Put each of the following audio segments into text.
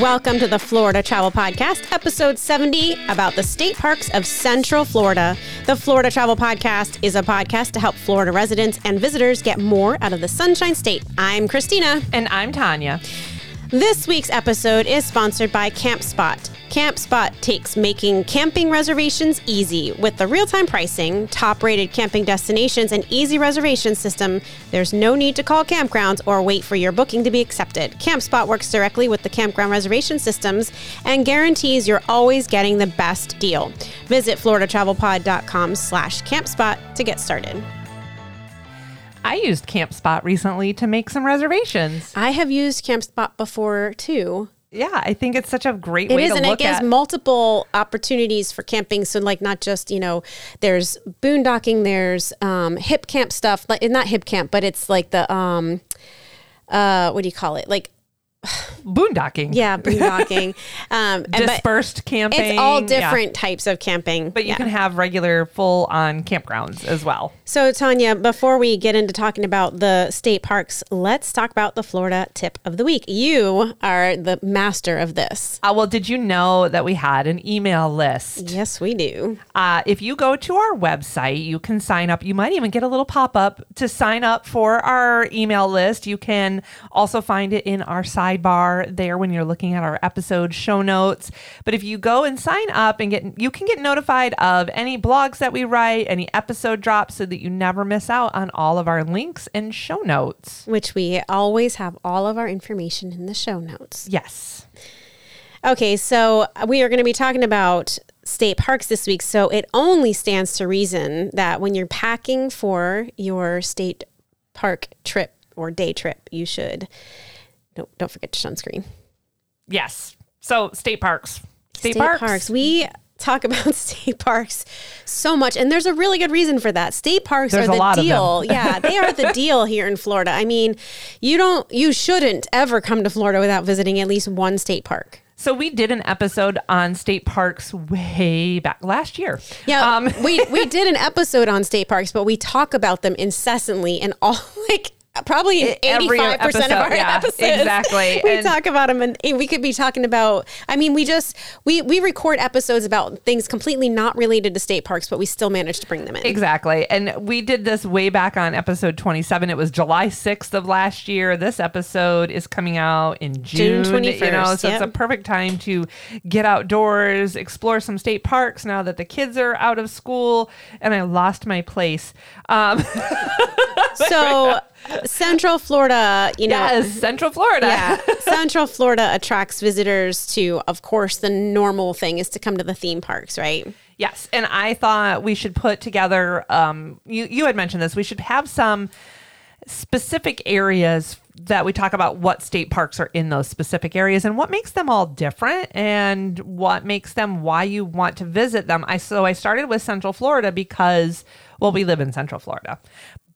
Welcome to the Florida Travel Podcast, episode 70 about the state parks of Central Florida. The Florida Travel Podcast is a podcast to help Florida residents and visitors get more out of the Sunshine State. I'm Christina. And I'm Tanya. This week's episode is sponsored by CampSpot. CampSpot takes making camping reservations easy with the real time pricing, top rated camping destinations, and easy reservation system. There's no need to call campgrounds or wait for your booking to be accepted. CampSpot works directly with the campground reservation systems and guarantees you're always getting the best deal. Visit floridatravelpod.com slash campspot to get started. I used CampSpot recently to make some reservations. I have used CampSpot before too. Yeah, I think it's such a great It way is, to and it look gives at. multiple opportunities for camping. So, like, not just you know, there's boondocking, there's um, Hipcamp stuff, like not Hipcamp, but it's like the um, uh, what do you call it? Like, boondocking. yeah, boondocking. um, and, Dispersed camping. it's all yeah. different types of camping. But you Yeah. can have regular full on campgrounds as well. So, Tanya, before we get into talking about the state parks, let's talk about the Florida tip of the week. You are the master of this. Uh, well, did you know that we had an email list? Yes, we do. Uh, if you go to our website, you can sign up. You might even get a little pop up to sign up for our email list. You can also find it in our sidebar there when you're looking at our episode show notes. But if you go and sign up and get, you can get notified of any blogs that we write, any episode drops, so that you never miss out on all of our links and show notes. Which we always have all of our information in the show notes. Yes. Okay, so we are going to be talking about state parks this week. So it only stands to reason that when you're packing for your state park trip or day trip, you should no, don't forget to sunscreen. Yes. So state parks. State, State parks. parks. We talk about state parks so much, and there's a really good reason for that. State parks There's are the lot of them. deal. yeah, they are the deal here in Florida. I mean, you don't, you shouldn't ever come to Florida without visiting at least one state park. So we did an episode on state parks way back last year. Yeah, Um, we we did an episode on state parks, but we talk about them incessantly and all like probably in eighty five percent of our yeah, episodes. exactly. we And- talk about them, and we could be talking about. I mean, we just we we record episodes about things completely not related to state parks, but we still manage to bring them in. Exactly. And we did this way back on episode 27. It was July 6th of last year. This episode is coming out in June. June You know, 21st, so it's a perfect time to get outdoors, explore some state parks now that the kids are out of school. And I lost my place. Um, So Central Florida, you know. yes, Central Florida. Yeah, Central Florida attracts visitors to, of course, the normal thing is to come to the theme parks, right? Yes, and I thought we should put together. Um, you you had mentioned this. We should have some specific areas that we talk about what state parks are in those specific areas and what makes them all different and what makes them why you want to visit them. I so I started with Central Florida because well we live in Central Florida.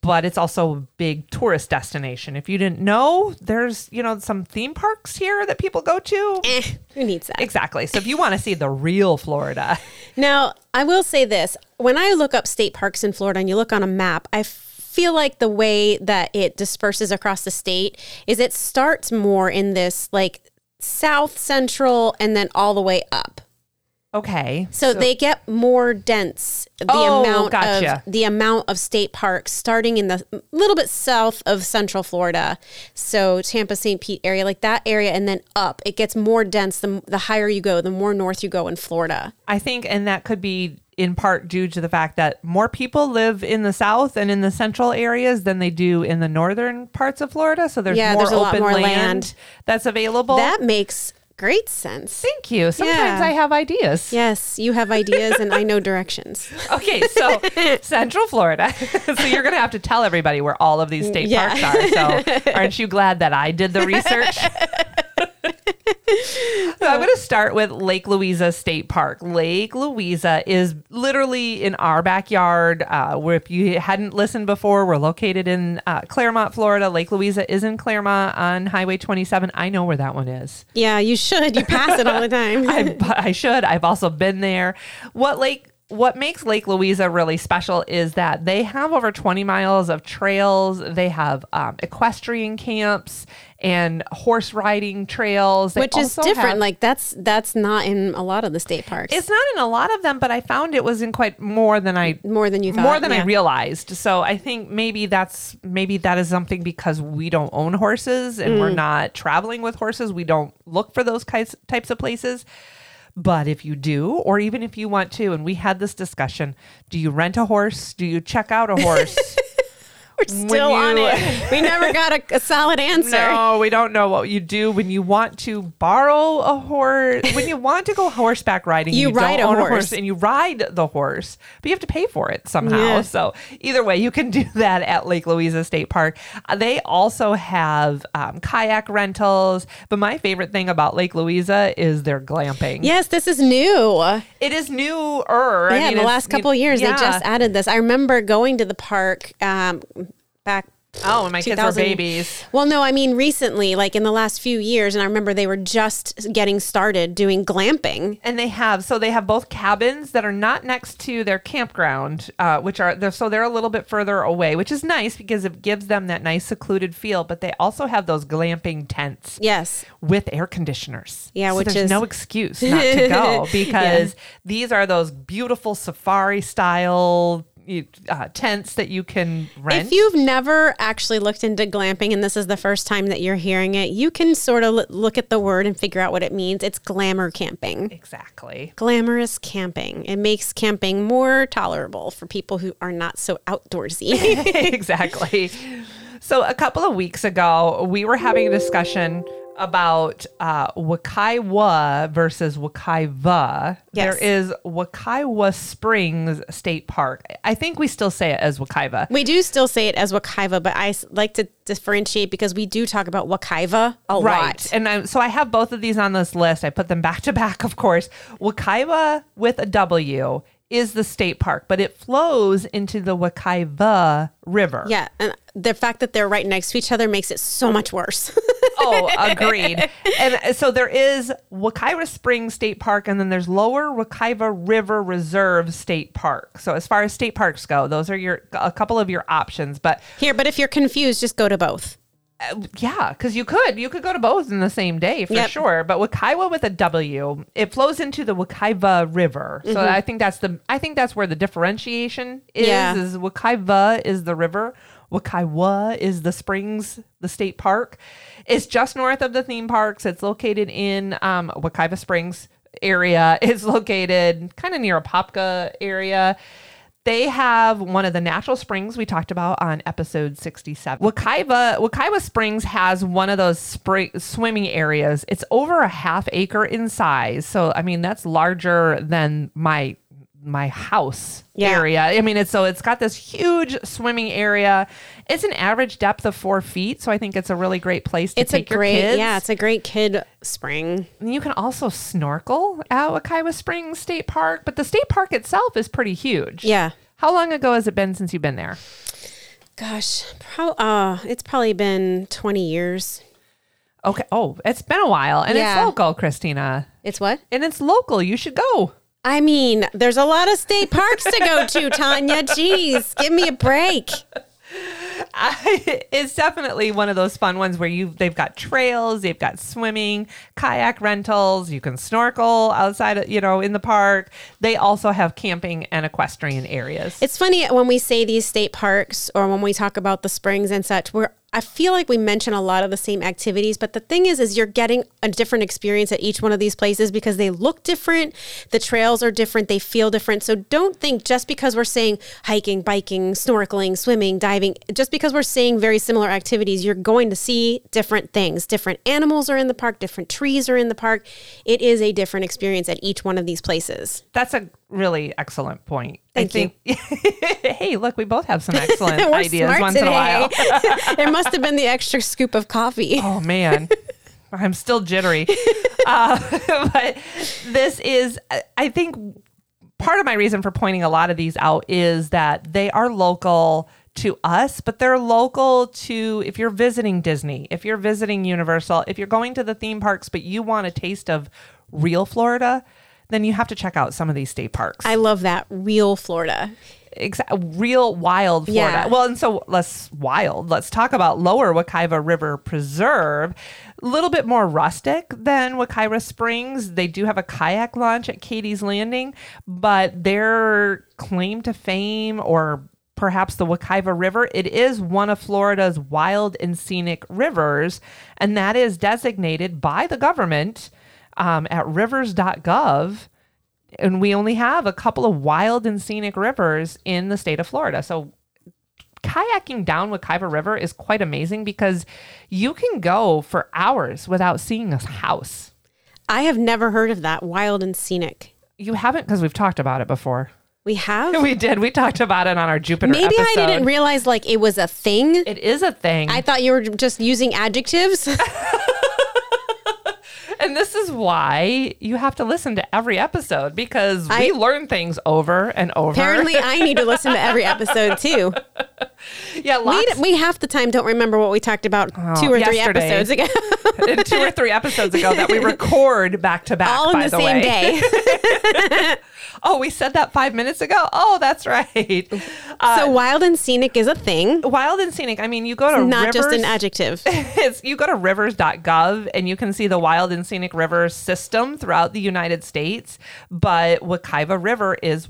But it's also a big tourist destination. If you didn't know, there's, you know, some theme parks here that people go to. Eh, who needs that? Exactly. So if you want to see the real Florida, Now, I will say this when I look up state parks in Florida and you look on a map, I feel like the way that it disperses across the state is it starts more in this like south central and then all the way up. Okay. So, they get more dense the Oh, amount gotcha. of the amount of state parks starting in the little bit south of central Florida. So Tampa St. Pete area like that area and then up. It gets more dense the the higher you go, the more north you go in Florida. I think, and that could be in part due to the fact that more people live in the south and in the central areas than they do in the northern parts of Florida. So there's Yeah, more there's a lot more land, land. that's available. That makes great sense. Thank you. Sometimes Yeah. I have ideas. Yes, you have ideas and I know directions. Okay, so Central Florida. so you're going to have to tell everybody where all of these state Yeah. parks are. So aren't you glad that I did the research? So I'm going to start with Lake Louisa State Park. Lake Louisa is literally in our backyard. Uh, where if you hadn't listened before, we're located in uh, Clermont, Florida. Lake Louisa is in Clermont on Highway 27. I know where that one is. Yeah, you should. You pass it all the time. I, I should. I've also been there. What Lake what makes Lake Louisa really special is that they have over 20 miles of trails. They have um, equestrian camps and horse riding trails, They which is different. have- like that's that's not in a lot of the state parks. it's not in a lot of them, but I found it was in quite more than I more than you thought. more than I realized. So I think maybe that's maybe that is something because we don't own horses and Mm. we're not traveling with horses. We don't look for those types types of places. But if you do, or even if you want to, and we had this discussion, do you rent a horse? Do you check out a horse? We're still on it. We never got a, a solid answer. No, we don't know what you do when you want to borrow a horse. When you want to go horseback riding, You you ride a own horse. and you ride the horse, but you have to pay for it somehow. Yeah. So either way, you can do that at Lake Louisa State Park. Uh, they also have um, kayak rentals, but my favorite thing about Lake Louisa is their glamping. Yes, this is new. It is newer. I yeah, mean, in the last couple of years, yeah. they just added this. I remember going to the park um, back. Oh, when my kids were babies. Well, no, I mean recently, like in the last few years, and I remember they were just getting started doing glamping. and they have so they have both cabins that are not next to their campground uh, which are they're, so they're a little bit further away which is nice because it gives them that nice secluded feel but they also have those glamping tents Yes. with air conditioners Yeah, So which there's is- no excuse not to go because these are those beautiful safari style uh, tents that you can rent If you've never actually looked into glamping and this is the first time that you're hearing it, you can sort of l- look at the word and figure out what it means. It's glamour camping. exactly Glamorous camping. It makes camping more tolerable for people who are not so outdoorsy. exactly. So a couple of weeks ago, we were having a discussion about uh, Wekiwa versus Wekiva. Yes. There is Wekiwa Springs State Park. I think we still say it as Wekiva. we do still say it as Wekiva, but I like to differentiate because we do talk about Wekiva a lot. And I, so I have both of these on this list. I put them back to back, of course. Wekiwa with a W is the state park, but it flows into the Wekiva River. Yeah, and the fact that they're right next to each other makes it so much worse. Oh, agreed. and uh, so there is Wekiva Springs State Park, and then there's Lower Wekiva River Reserve State Park. So as far as state parks go, those are your a couple of your options. But Here, but if you're confused, just go to both. Uh, yeah, because you could you could go to both in the same day for Yep. sure. But Wekiwa with a W, it flows into the Wekiva River. So I think that's the I think that's where the differentiation is. Yeah. Is Wekiva is the river. Wekiwa is the springs, the state park. It's just north of the theme parks. It's located in um, Wekiva Springs area. It's located kind of near Apopka area. They have one of the natural springs we talked about on episode 67. Wekiva, Wekiva Springs has one of those spring, swimming areas. It's over a half acre in size. So, I mean, that's larger than my my house Yeah. area. I mean, it's so it's got this huge swimming area. It's an average depth of four feet, so I think it's a really great place to It's a take your great, kids. yeah, it's a great kid spring. And you can also snorkel at Wekiwa Springs State Park, but the state park itself is pretty huge. Yeah. How long ago has it been since you've been there? Gosh, pro- uh, it's probably been 20 years. Okay. Oh, it's been a while, and Yeah. it's local, Christina. It's what? And it's local. You should go. I mean, there's a lot of state parks to go to, Tanya. Jeez, give me a break. I, it's definitely one of those fun ones where you they've got trails, they've got swimming, kayak rentals, you can snorkel outside, you know, in the park. They also have camping and equestrian areas. It's funny when we say these state parks or when we talk about the springs and such, we're I feel like we mention a lot of the same activities, but the thing is, is you're getting a different experience at each one of these places because they look different, the trails are different, they feel different. So don't think just because we're saying hiking, biking, snorkeling, swimming, diving, just because we're saying very similar activities, you're going to see different things. Different animals are in the park, different trees are in the park. It is a different experience at each one of these places. That's a really excellent point. Thank I think, hey, look, we both have some excellent ideas once in a while. it must have been the extra scoop of coffee. Oh man, I'm still jittery. Uh, but this is, I think, part of my reason for pointing a lot of these out is that they are local to us, but they're local to if you're visiting Disney, if you're visiting Universal, if you're going to the theme parks, but you want a taste of real Florida. Then you have to check out some of these state parks. I love that real Florida. Real wild Florida. Yeah. Well, and so less wild. Let's talk about Lower Wekiva River Preserve. A little bit more rustic than Wekiva Springs. They do have a kayak launch at Katie's Landing, but their claim to fame or perhaps the Wekiva River, it is one of Florida's wild and scenic rivers, and that is designated by the government um, at rivers.gov and we only have a couple of wild and scenic rivers in the state of Florida. So kayaking down Wekiva River is quite amazing because you can go for hours without seeing a house. I have never heard of that. Wild and scenic. You haven't because we've talked about it before. We have? We did. We talked about it on our Jupiter Maybe I didn't realize like it was a thing. it is a thing. I thought you were just using adjectives. and this is why you have to listen to every episode because we learn things over and over. Apparently, I need to listen to every episode too. yeah, We, lots we half the time don't remember what we talked about two or three episodes ago. two or three episodes ago that we record back to back. All in by the, the same way. day. Oh, we said that five minutes ago. Oh, that's right. Uh, so wild and scenic is a thing, wild and scenic. I mean, you go to not just an adjective. it's, you go to rivers.gov and you can see the wild and scenic river system throughout the United States. But Wekiva River is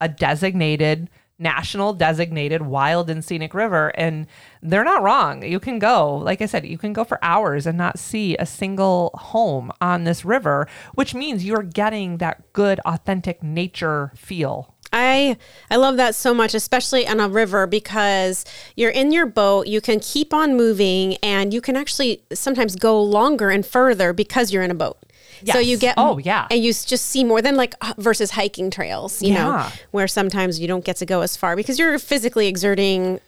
a designated, national designated wild and scenic river. And they're not wrong. You can go, like I said, you can go for hours and not see a single home on this river, which means you're getting that good, authentic nature feel. I I love that so much, especially on a river because you're in your boat, you can keep on moving, and you can actually sometimes go longer and further because you're in a boat. So you get Oh, yeah. and you just see more than like uh, versus hiking trails, you know, where sometimes you don't get to go as far because you're physically exerting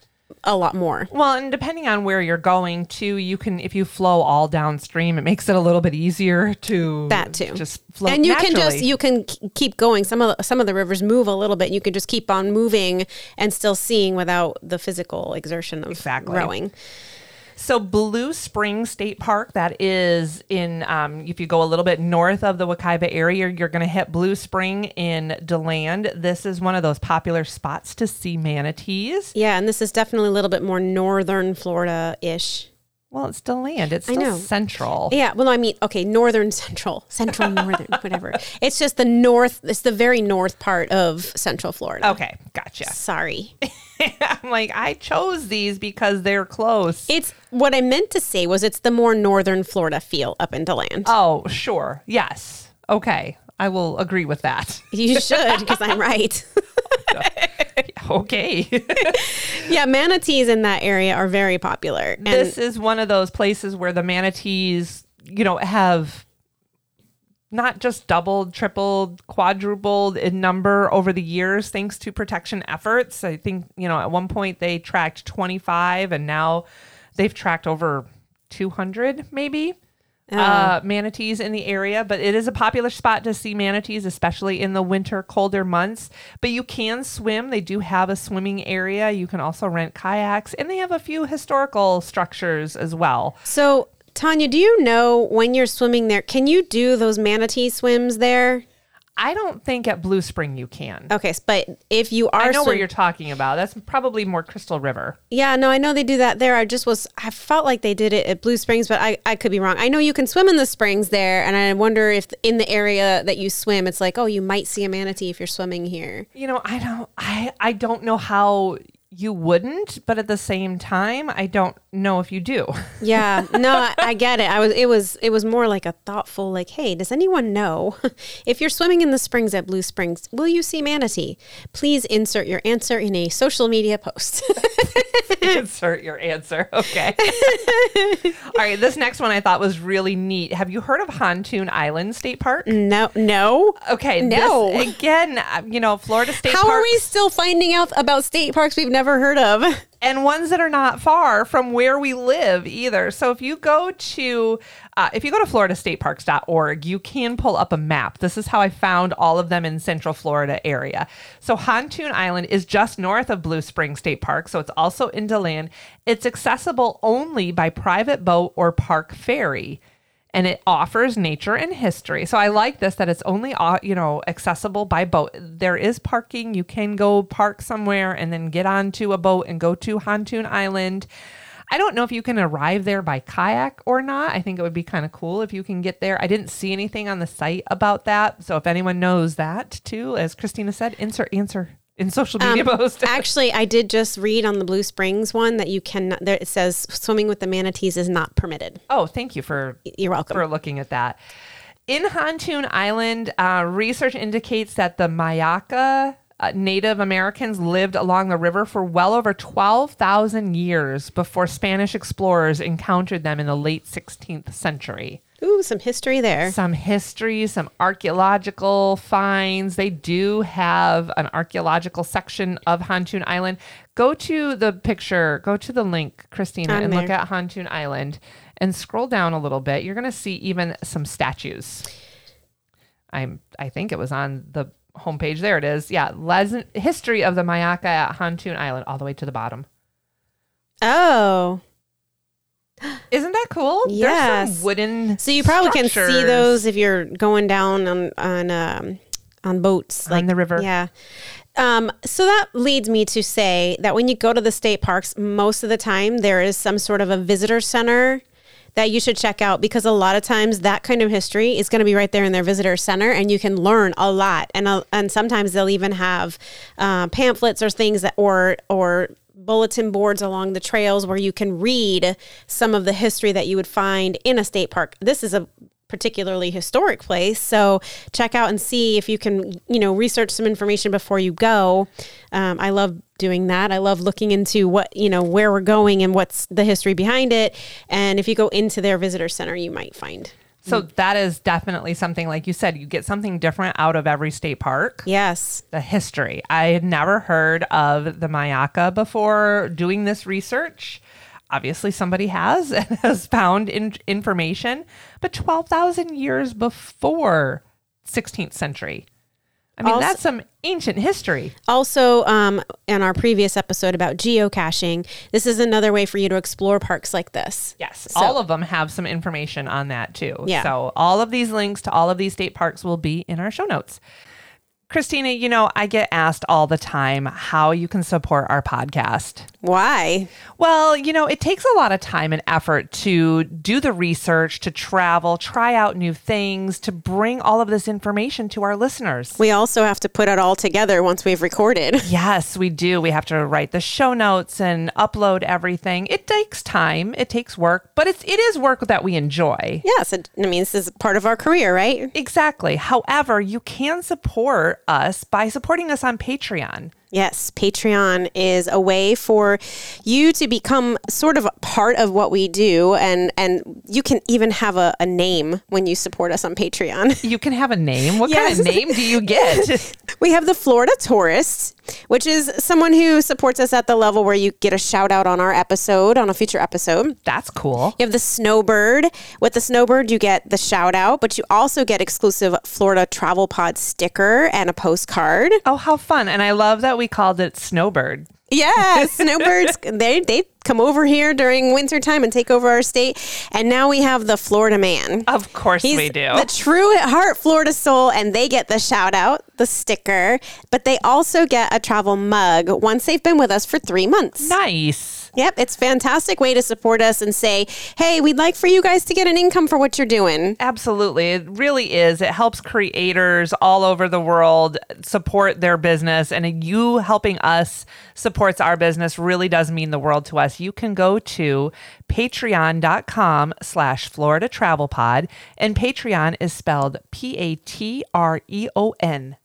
a lot more. Well, and depending on where you're going to, you can if you flow all downstream, it makes it a little bit easier to That too. just flow. and you can just you can keep going. Some of the, some of the rivers move a little bit. You can just keep on moving and still seeing without the physical exertion of Exactly. rowing. So Blue Spring State Park, that is in, um, if you go a little bit north of the Wekiva area, you're going to hit Blue Spring in DeLand. This is one of those popular spots to see manatees. Yeah, and this is definitely a little bit more northern Florida ish. Well, it's DeLand. It's still know. central. Yeah, well, no, I mean, okay, northern central, central northern, whatever. It's just the north. It's the very north part of Central Florida. Okay, gotcha. Sorry. I'm like, I chose these because they're close. It's what I meant to say was it's the more northern Florida feel up into land. oh, sure. Yes. Okay. I will agree with that. You should, because I'm right. okay. yeah, manatees in that area are very popular. And this is one of those places where the manatees, you know, have not just doubled, tripled, quadrupled in number over the years thanks to protection efforts. I think, you know, at one point they tracked 25 and now they've tracked over 200 maybe. Uh, manatees in the area, but it is a popular spot to see manatees, especially in the winter, colder months. But you can swim. They do have a swimming area. You can also rent kayaks, and they have a few historical structures as well. so, Tanya, do you know when you're swimming there, can you do those manatee swims there? I don't think at Blue Spring you can. Okay, but if you are I know swim- what you're talking about. That's probably more Crystal River. Yeah, no, I know they do that there. I just was, I felt like they did it at Blue Springs, but I, I could be wrong. I know you can swim in the springs there, and I wonder if in the area that you swim, it's like, oh, you might see a manatee if you're swimming here. You know, I don't I I don't know how you wouldn't, but at the same time, I don't know if you do. Yeah, no, I, get it. I was, it was, it was more like a thoughtful, like, hey, does anyone know if you're swimming in the springs at Blue Springs, will you see manatee? Please insert your answer in a social media post. Insert your answer. Okay. All right. This next one I thought was really neat. Have you heard of Hontoon Island State Park? no, no. Okay. No. This, again, uh, you know, Florida State How are we still finding out about state parks we've never heard of? And ones that are not far from where we live either. So if you go to uh, if you go to floridastateparks.org, you can pull up a map. This is how I found all of them in Central Florida area. So Hontoon Island is just north of Blue Spring State Park, so it's also in DeLand. It's accessible only by private boat or park ferry. And it offers nature and history. So I like this that it's only uh, you know accessible by boat. There is parking. You can go park somewhere and then get onto a boat and go to Hontoon Island. I don't know if you can arrive there by kayak or not. I think it would be kind of cool if you can get there. I didn't see anything on the site about that. So if anyone knows that too, as Christina said, insert answer in social media Um, post. Actually, I did just read on the Blue Springs one that you can. There it says swimming with the manatees is not permitted. oh, thank you for You're welcome. for looking at that. In Hontoon Island, uh, research indicates that the Mayaca uh, Native Americans lived along the river for well over 12,000 years before Spanish explorers encountered them in the late 16th century. Ooh, some history there. Some history, some archaeological finds. They do have an archaeological section of Hontoon Island. Go to the picture, go to the link, Christina, On and look at Hontoon Island and scroll down a little bit. You're going to see even some statues. I'm I think it was on the homepage. There it is. Yeah, Les- history of the Mayaca at Hontoon Island all the way to the bottom. Oh, Isn't that cool? Yes. wooden so you probably can see those if you're going down on on um, on boats On the river. Yeah. Um, so that leads me to say that when you go to the state parks, most of the time there is some sort of a visitor center that you should check out because a lot of times that kind of history is going to be right there in their visitor center and you can learn a lot and uh, and sometimes they'll even have uh, pamphlets or things that or or bulletin boards along the trails where you can read some of the history that you would find in a state park. This is a particularly historic place. So check out and see if you can, you know, research some information before you go. Um, I love doing that. I love looking into what, you know, where we're going and what's the history behind it. And if you go into their visitor center, you might find. So mm. that is definitely something like you said, you get something different out of every state park. Yes. The history. I had never heard of the Mayaca before doing this research. Obviously, somebody has and has found in- information, but 12,000 years before 16th century. I mean, Also- that's some ancient history. Also, um, in our previous episode about geocaching, this is another way for you to explore parks like this. Yes, So- all of them have some information on that too. Yeah. So all of these links to all of these state parks will be in our show notes. Christina, you know, I get asked all the time how you can support our podcast. Why? Well, you know, it takes a lot of time and effort to do the research, to travel, try out new things, to bring all of this information to our listeners. We also have to put it all together once we've recorded. Yes, we do. We have to write the show notes and upload everything. It takes time, it takes work, but it's it is work that we enjoy. Yes, it, I mean, this is part of our career, right? Exactly. However, you can support us by supporting us on Patreon. Yes, Patreon is a way for you to become sort of a part of what we do, and and you can even have a, a name when you support us on Patreon. You can have a name. What kind of name do you get? We have the Florida Tourist, which is someone who supports us at the level where you get a shout out on our episode, on a future episode. That's cool. You have the Snowbird. With the Snowbird, you get the shout out, but you also get exclusive Florida Travel Pod sticker and a postcard. Oh, how fun. And I love that we called it Snowbird. Yeah, snowbirds they they come over here during winter time and take over our state. And now we have the Florida man. Of course He's we do. the true at heart Florida soul, and they get the shout out, the sticker, but they also get a travel mug once they've been with us for three months. nice. Yep, it's fantastic way to support us and say, hey, we'd like for you guys to get an income for what you're doing. Absolutely. It really is. It helps creators all over the world support their business. And you helping us supports our business really does mean the world to us. You can go to patreon.com slash Florida Travel Pod. And Patreon is spelled P A T R E O N.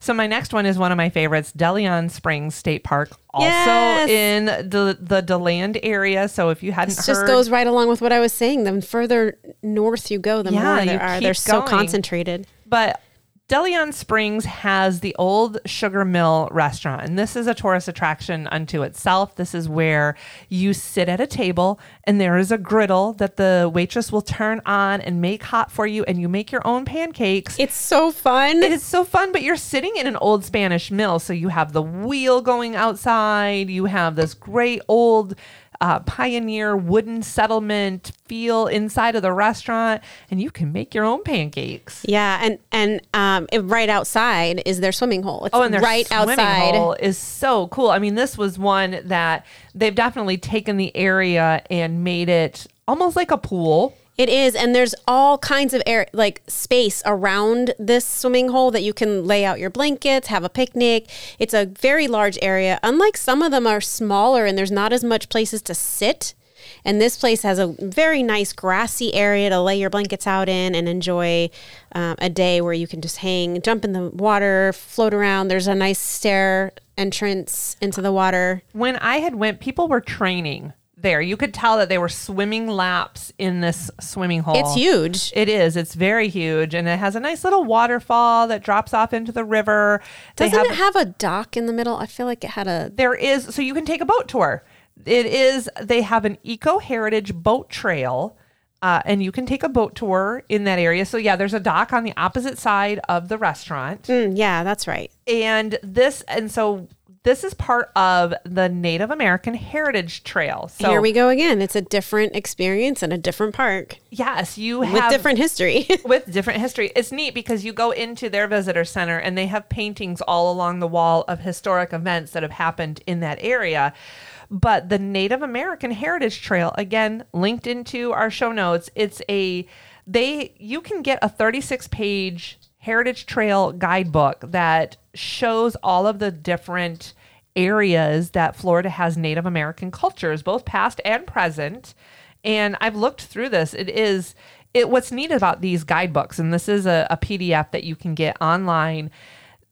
So my next one is one of my favorites, Deleon Springs State Park, also Yes. in the the DeLand area. So if you hadn't This heard, just goes right along with what I was saying. The further north you go, the Yeah, more you there are. They're so concentrated. But Deleon Springs has the old Sugar Mill restaurant, and this is a tourist attraction unto itself. This is where you sit at a table, and there is a griddle that the waitress will turn on and make hot for you, and you make your own pancakes. It's so fun. It is so fun, but you're sitting in an old Spanish mill. So you have the wheel going outside. You have this great old uh, pioneer wooden settlement feel inside of the restaurant, and you can make your own pancakes. Yeah, and and um, it- right outside is their swimming hole. It's Oh, and their right swimming outside. hole is so cool. I mean, this was one that they've definitely taken the area and made it almost like a pool. It is, and there's all kinds of air, like space around this swimming hole that you can lay out your blankets, have a picnic. It's a very large area. Unlike some of them are smaller, and there's not as much places to sit. And this place has a very nice grassy area to lay your blankets out in and enjoy um, a day where you can just hang, jump in the water, float around. There's a nice stair entrance into the water. When I had went, people were training there. You could tell that they were swimming laps in this swimming hole. It's huge. It is. It's very huge, and it has a nice little waterfall that drops off into the river. Doesn't have- it have a dock in the middle? I feel like it had a. there is so you can take a boat tour. It is they have an eco heritage boat trail. Uh, and you can take a boat tour in that area. So yeah, there's a dock on the opposite side of the restaurant. Mm, yeah, that's right. And this and so this is part of the Native American Heritage Trail. So Here we go again. It's a different experience and a different park yes, you with have different history. with different history. It's neat because you go into their visitor center and they have paintings all along the wall of historic events that have happened in that area. But the Native American Heritage Trail, again, linked into our show notes, it's a they you can get a 36 page Heritage Trail guidebook that shows all of the different areas that Florida has Native American cultures, both past and present. And I've looked through this. It is it what's neat about these guidebooks, and this is a, a PDF that you can get online.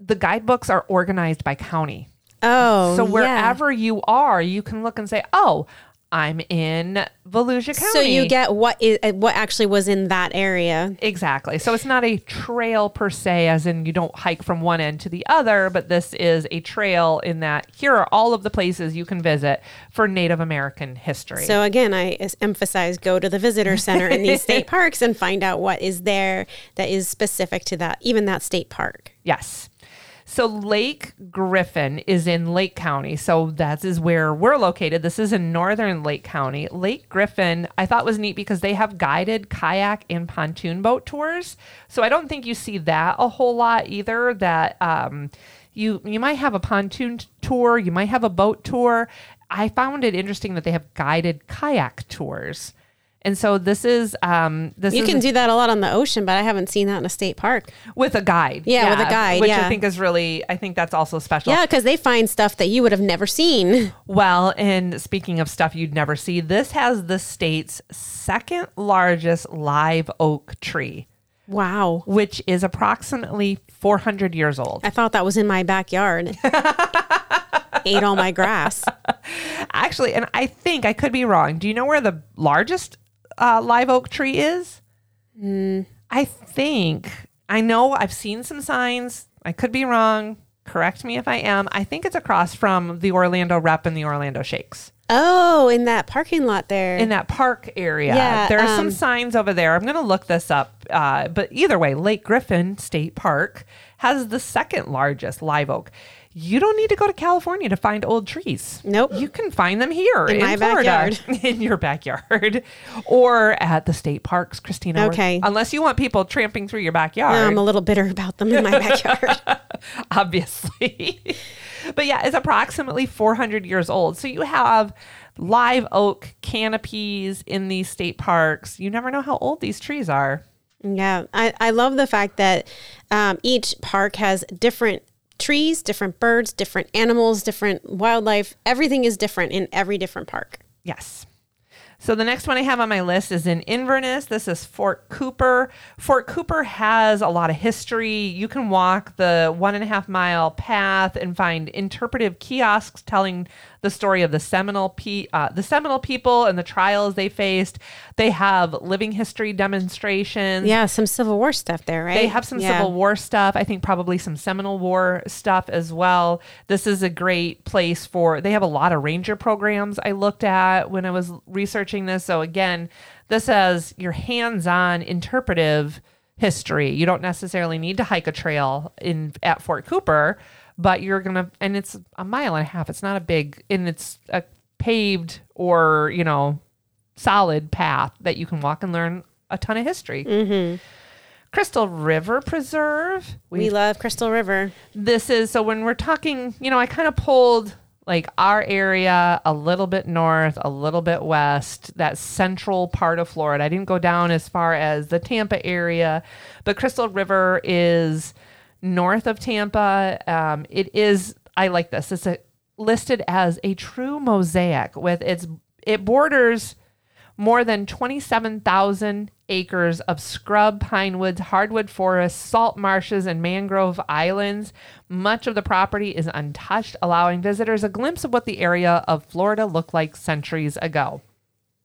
The guidebooks are organized by county. oh, So yeah. wherever you are, you can look and say, "Oh, I'm in Volusia County." So you get what is uh, what actually was in that area. Exactly. So it's not a trail per se, as in you don't hike from one end to the other, but this is a trail in that here are all of the places you can visit for Native American history. So again, I emphasize go to the visitor center in these state parks and find out what is there that is specific to that, even that state park. Yes. So Lake Griffin is in Lake County. So that is where we're located. This is in northern Lake County. Lake Griffin, I thought was neat because they have guided kayak and pontoon boat tours. So I don't think you see that a whole lot either. That um, you you might have a pontoon tour, you might have a boat tour. I found it interesting that they have guided kayak tours. And so this is um, this You is can do that a lot on the ocean, but I haven't seen that in a state park. with a guide. Yeah, with a guide, which I think is really. I think that's also special. Yeah, because they find stuff that you would have never seen. Well, and speaking of stuff you'd never see, this has the state's second largest live oak tree, Wow. which is approximately 400 years old. I thought that was in my backyard. Ate all my grass. Actually, and I think I could be wrong. Do you know where the largest uh, live oak tree is? I think I know. I've seen some signs. I could be wrong. Correct me if I am. I think it's across from the Orlando Rep and the Orlando Shakes. Oh, in that parking lot there. in that park area. Yeah, there are some um, signs over there. I'm going to look this up. Uh, but either way, Lake Griffin State Park has the second largest live oak. You don't need to go to California to find old trees. Nope. You can find them here in, In my Florida, backyard. in your backyard, or at the state parks, Christina. Okay. Unless you want people tramping through your backyard I'm a little bitter about them in my backyard. obviously. but yeah, it's approximately 400 years old. So you have live oak canopies in these state parks. You never know how old these trees are. Yeah, I, I love the fact that um, each park has different trees, different birds, different animals, different wildlife. Everything is different in every different park. Yes. So the next one I have on my list is in Inverness. This is Fort Cooper. Fort Cooper has a lot of history. You can walk the one and a half mile path and find interpretive kiosks telling the story of the Seminole pe- uh, the Seminole people and the trials they faced. They have living history demonstrations. Yeah, some Civil War stuff there, right? They have some Yeah. Civil War stuff. I think probably some Seminole War stuff as well. This is a great place for, they have a lot of ranger programs I looked at when I was researching this. So, again, this has your hands on interpretive history. You don't necessarily need to hike a trail in at Fort Cooper, but you're going to, and it's a mile and a half. It's not a big, and it's a paved or, you know, solid path that you can walk and learn a ton of history. Mm-hmm. Crystal River Preserve. We love Crystal River. this is so when we're talking, you know, I kind of pulled like our area a little bit north, a little bit west, that central part of Florida. I didn't go down as far as the Tampa area, but Crystal River is north of Tampa. Um, it is, I like this. It's a, listed as a true mosaic with its, it borders more than 27,000 acres of scrub, pine woods, hardwood forests, salt marshes, and mangrove islands. Much of the property is untouched, allowing visitors a glimpse of what the area of Florida looked like centuries ago.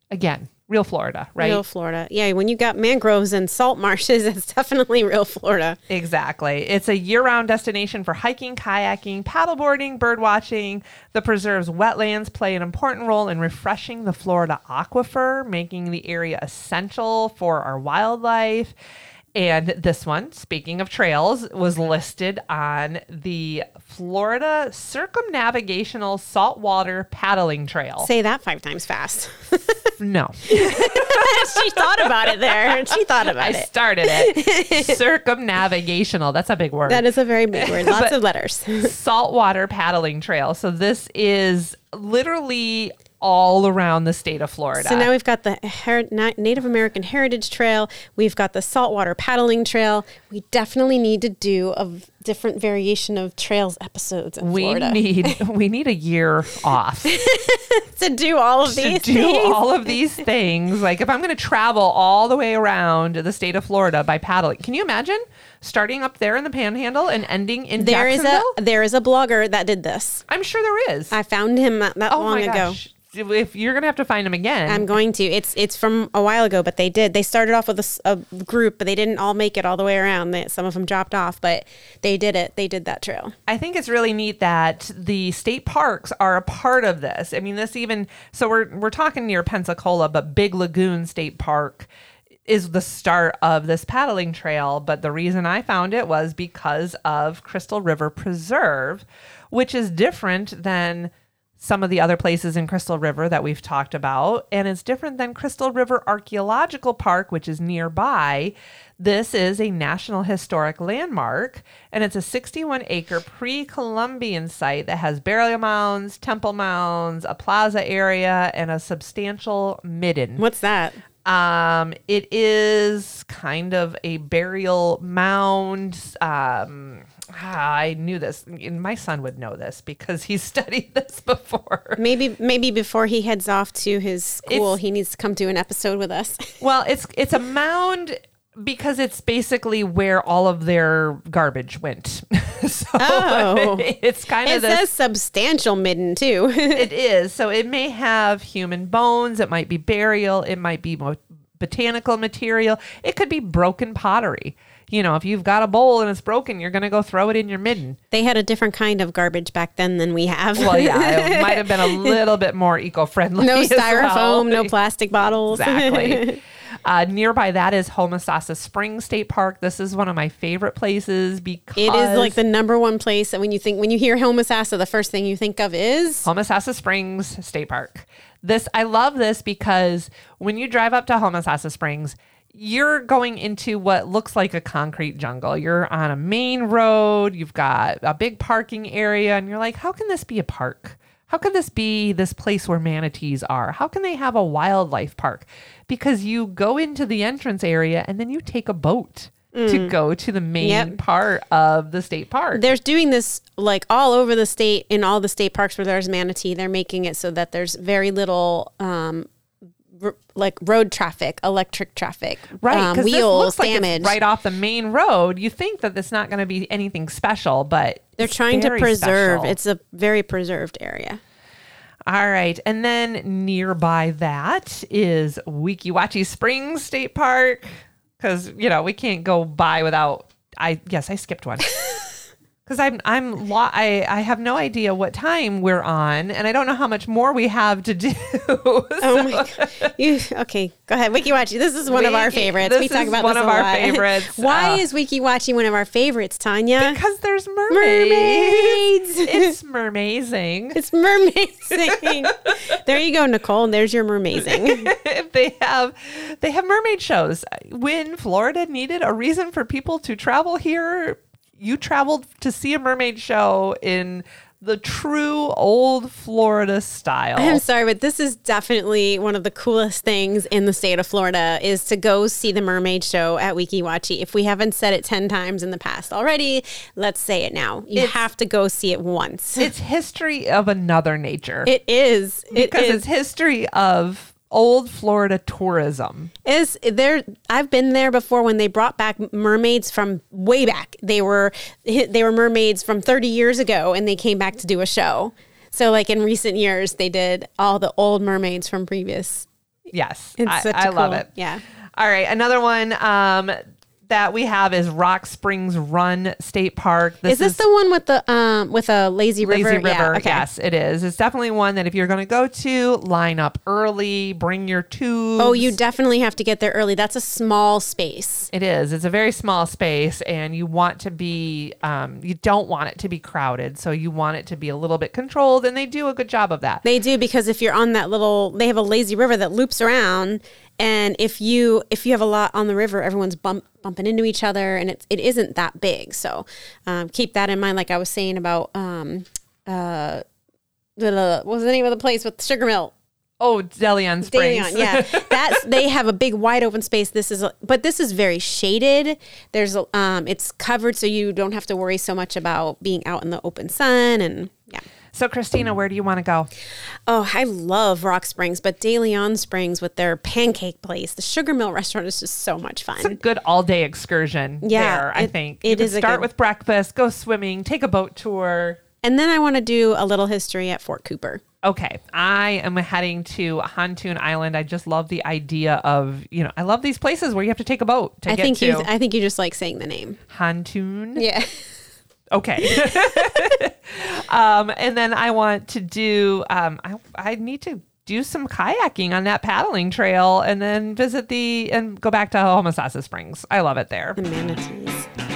Again, real Florida, right? Real Florida. Yeah, when you got mangroves and salt marshes, it's definitely real Florida. Exactly. It's a year round destination for hiking, kayaking, paddleboarding, birdwatching. The preserve's wetlands play an important role in refreshing the Florida aquifer, making the area essential for our wildlife. And this one, speaking of trails, was listed on the Florida Circumnavigational Saltwater Paddling Trail. Say that five times fast. No. she thought about it there. She thought about I it. I started it. Circumnavigational. That's a big word. That is a very big word. Lots of letters. saltwater paddling trail. So this is literally all around the state of Florida. So now we've got the Her- Native American Heritage Trail. We've got the saltwater paddling trail. We definitely need to do a v- different variation of trails episodes in we Florida need we need a year off to do all of to these do things. all of these things. Like if I'm going to travel all the way around the state of Florida by paddling, can you imagine starting up there in the Panhandle and ending in there is a there is a blogger that did this. I'm sure there is. I found him not that oh long ago. If you're going to have to find them again, I'm going to. It's it's from a while ago, but they did. They started off with a group, but they didn't all make it all the way around. They, some of them dropped off, but they did it. They did that trail. I think it's really neat that the state parks are a part of this. I mean, this even so we're we're talking near Pensacola, but Big Lagoon State Park is the start of this paddling trail. But the reason I found it was because of Crystal River Preserve, which is different than some of the other places in Crystal River that we've talked about. And it's different than Crystal River Archaeological Park, which is nearby. This is a National Historic Landmark, and it's a 61 acre pre Columbian site that has burial mounds, temple mounds, a plaza area, and a substantial midden. What's that? Um, it is kind of a burial mound. Um, ah, I knew this. My son would know this because he studied this before. Maybe maybe before he heads off to his school, It's- he needs to come do an episode with us. Well, it's it's a mound because it's basically where all of their garbage went. so Oh. it's kind it of this. says substantial midden too. it is. So it may have human bones. It might be burial. It might be mo- botanical material. It could be broken pottery. You know, if you've got a bowl and it's broken, you're going to go throw it in your midden. they had a different kind of garbage back then than we have. Well, yeah, it might have been a little bit more eco-friendly. no styrofoam, well. no plastic bottles. Exactly. uh, nearby that is Homosassa Springs State Park. This is one of my favorite places because It is like the number one place that when you think when you hear Homosassa, the first thing you think of is Homosassa Springs State Park. This I love this because when you drive up to Homosassa Springs, you're going into what looks like a concrete jungle. You're on a main road, you've got a big parking area, and you're like, how can this be a park? How could this be this place where manatees are? How can they have a wildlife park? Because you go into the entrance area and then you take a boat to go to the main Yep. part of the state park. There's doing this like all over the state in all the state parks where there's manatee. They're making it so that there's very little um, r- like road traffic, electric traffic, Right, um, wheels like damage. right off the main road. You think that it's not going to be anything special, but They're trying to preserve. special. It's a very preserved area. all right, and then nearby that is Weeki Wachee Springs State Park because you know we can't go by without. I yes, I skipped one. because I'm I'm lo- I I have no idea what time we're on, and I don't know how much more we have to do. Oh my god! You, okay, go ahead. Weeki Wachee. This is one of our favorites. we talk about one this of our lot. favorites. Why Uh, is Weeki Wachee one of our favorites, Tanya? because there's mermaids. mermaids. It's mermazing. it's mermaiding. there you go, Nicole. And there's your mermaiding. they have they have mermaid shows. When Florida needed a reason for people to travel here, you traveled to see a mermaid show in the true old Florida style. I'm sorry, but this is definitely one of the coolest things in the state of Florida is to go see the mermaid show at Weeki Wachee. If we haven't said it 10 times in the past already, let's say it now. You It's- have to go see it once. it's history of another nature. It is. It because is. it's history of old Florida tourism. is there I've been there before when they brought back mermaids from way back. They were they were mermaids from 30 years ago and they came back to do a show. So like in recent years they did all the old mermaids from previous. Yes, It's I, I love it. yeah. All right, another one um, that we have is Rock Springs Run State Park. Is this the one with the um with a lazy river? Lazy River. Yeah, okay. Yes, it is. It's definitely one that if you're going to go to, line up early, bring your tubes. Oh, you definitely have to get there early. That's a small space. It is. It's a very small space, and you want to be, um, you don't want it to be crowded. So you want it to be a little bit controlled, and they do a good job of that. They do because if you're on that little, they have a lazy river that loops around, and if you if you have a lot on the river, everyone's bump, bumping into each other, and it it isn't that big. So um, keep that in mind. Like I was saying about um uh the what was the name of the place with the Sugar Mill? oh, De Leon Springs. Dayon, yeah, that's they have a big wide open space. This is, but this is very shaded. There's, a, um, it's covered, so you don't have to worry so much about being out in the open sun, and yeah. So, Christina, where do you want to go? Oh, I love Rock Springs, but De Leon Springs with their pancake place, the Sugar Mill restaurant is just so much fun. It's a good all day excursion Yeah, there, I it- think. it you could is start good- with breakfast, go swimming, take a boat tour. And then I want to do a little history at Fort Cooper. Okay, I am heading to Hontoon Island. I just love the idea of, you know, I love these places where you have to take a boat to I get think to you, I think you just like saying the name. Hontoon. Yeah. Okay. um, and then I want to do, um, I, I need to do some kayaking on that paddling trail and then visit the, and go back to Homosassa Springs. I love it there. The manatees.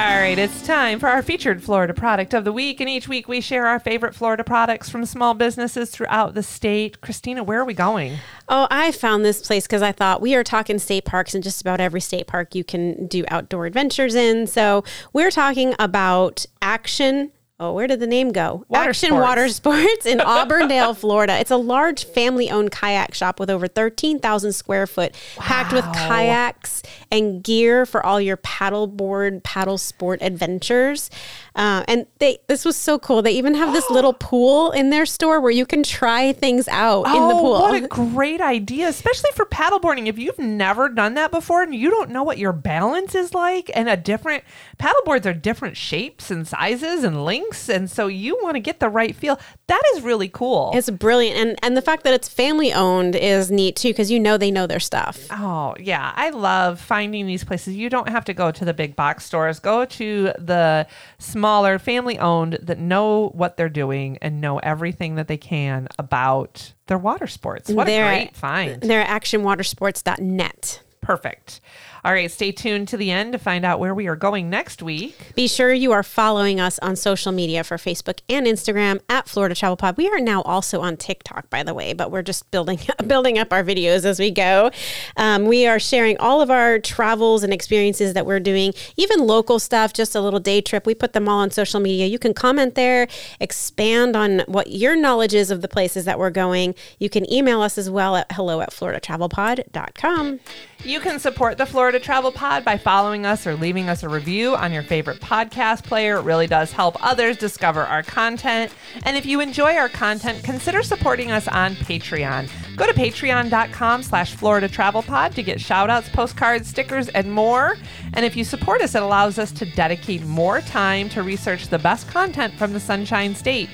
All right, it's time for our featured Florida product of the week. And each week we share our favorite Florida products from small businesses throughout the state. Christina, where are we going? Oh, I found this place because I thought we are talking state parks, and just about every state park you can do outdoor adventures in. So we're talking about Action. Oh, where did the name go? Water Action Sports. Water Sports in Auburndale, Florida. It's a large family-owned kayak shop with over thirteen thousand square foot, packed with kayaks and gear for all your paddleboard, paddle sport adventures. Uh, and they this was so cool. They even have this little pool in their store where you can try things out in the pool. Oh, what a great idea, especially for paddleboarding. If you've never done that before and you don't know what your balance is like, and a different paddleboards are different shapes and sizes and lengths, and so you want to get the right feel. That is really cool. It's brilliant, and and the fact that it's family owned is neat too, because you know they know their stuff. Oh, yeah. I love finding these places. You don't have to go to the big box stores. Go to the smaller, family owned that know what they're doing and know everything that they can about their water sports. What They're a at- great find. They're at actionwatersports.net. Perfect. All right, stay tuned to the end to find out where we are going next week. Be sure you are following us on social media for Facebook and Instagram at Florida Travel Pod. We are now also on TikTok, by the way, but we're just building building up our videos as we go. Um, we are sharing all of our travels and experiences that we're doing, even local stuff, just a little day trip. We put them all on social media. You can comment there, expand on what your knowledge is of the places that we're going. You can email us as well at hello at floridatravelpod.com. You can support the Florida Travel Pod by following us or leaving us a review on your favorite podcast player. It really does help others discover our content. And if you enjoy our content, consider supporting us on Patreon. Go to patreon.com slash Florida Travel Pod to get shout outs, postcards, stickers, and more. And if you support us, it allows us to dedicate more time to research the best content from the Sunshine State.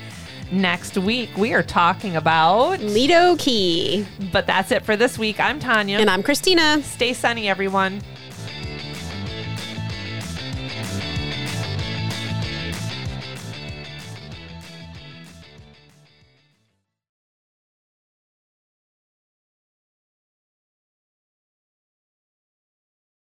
Next week, we are talking about, Lido Key. but that's it for this week. I'm Tanya. And I'm Christina. Stay sunny, everyone.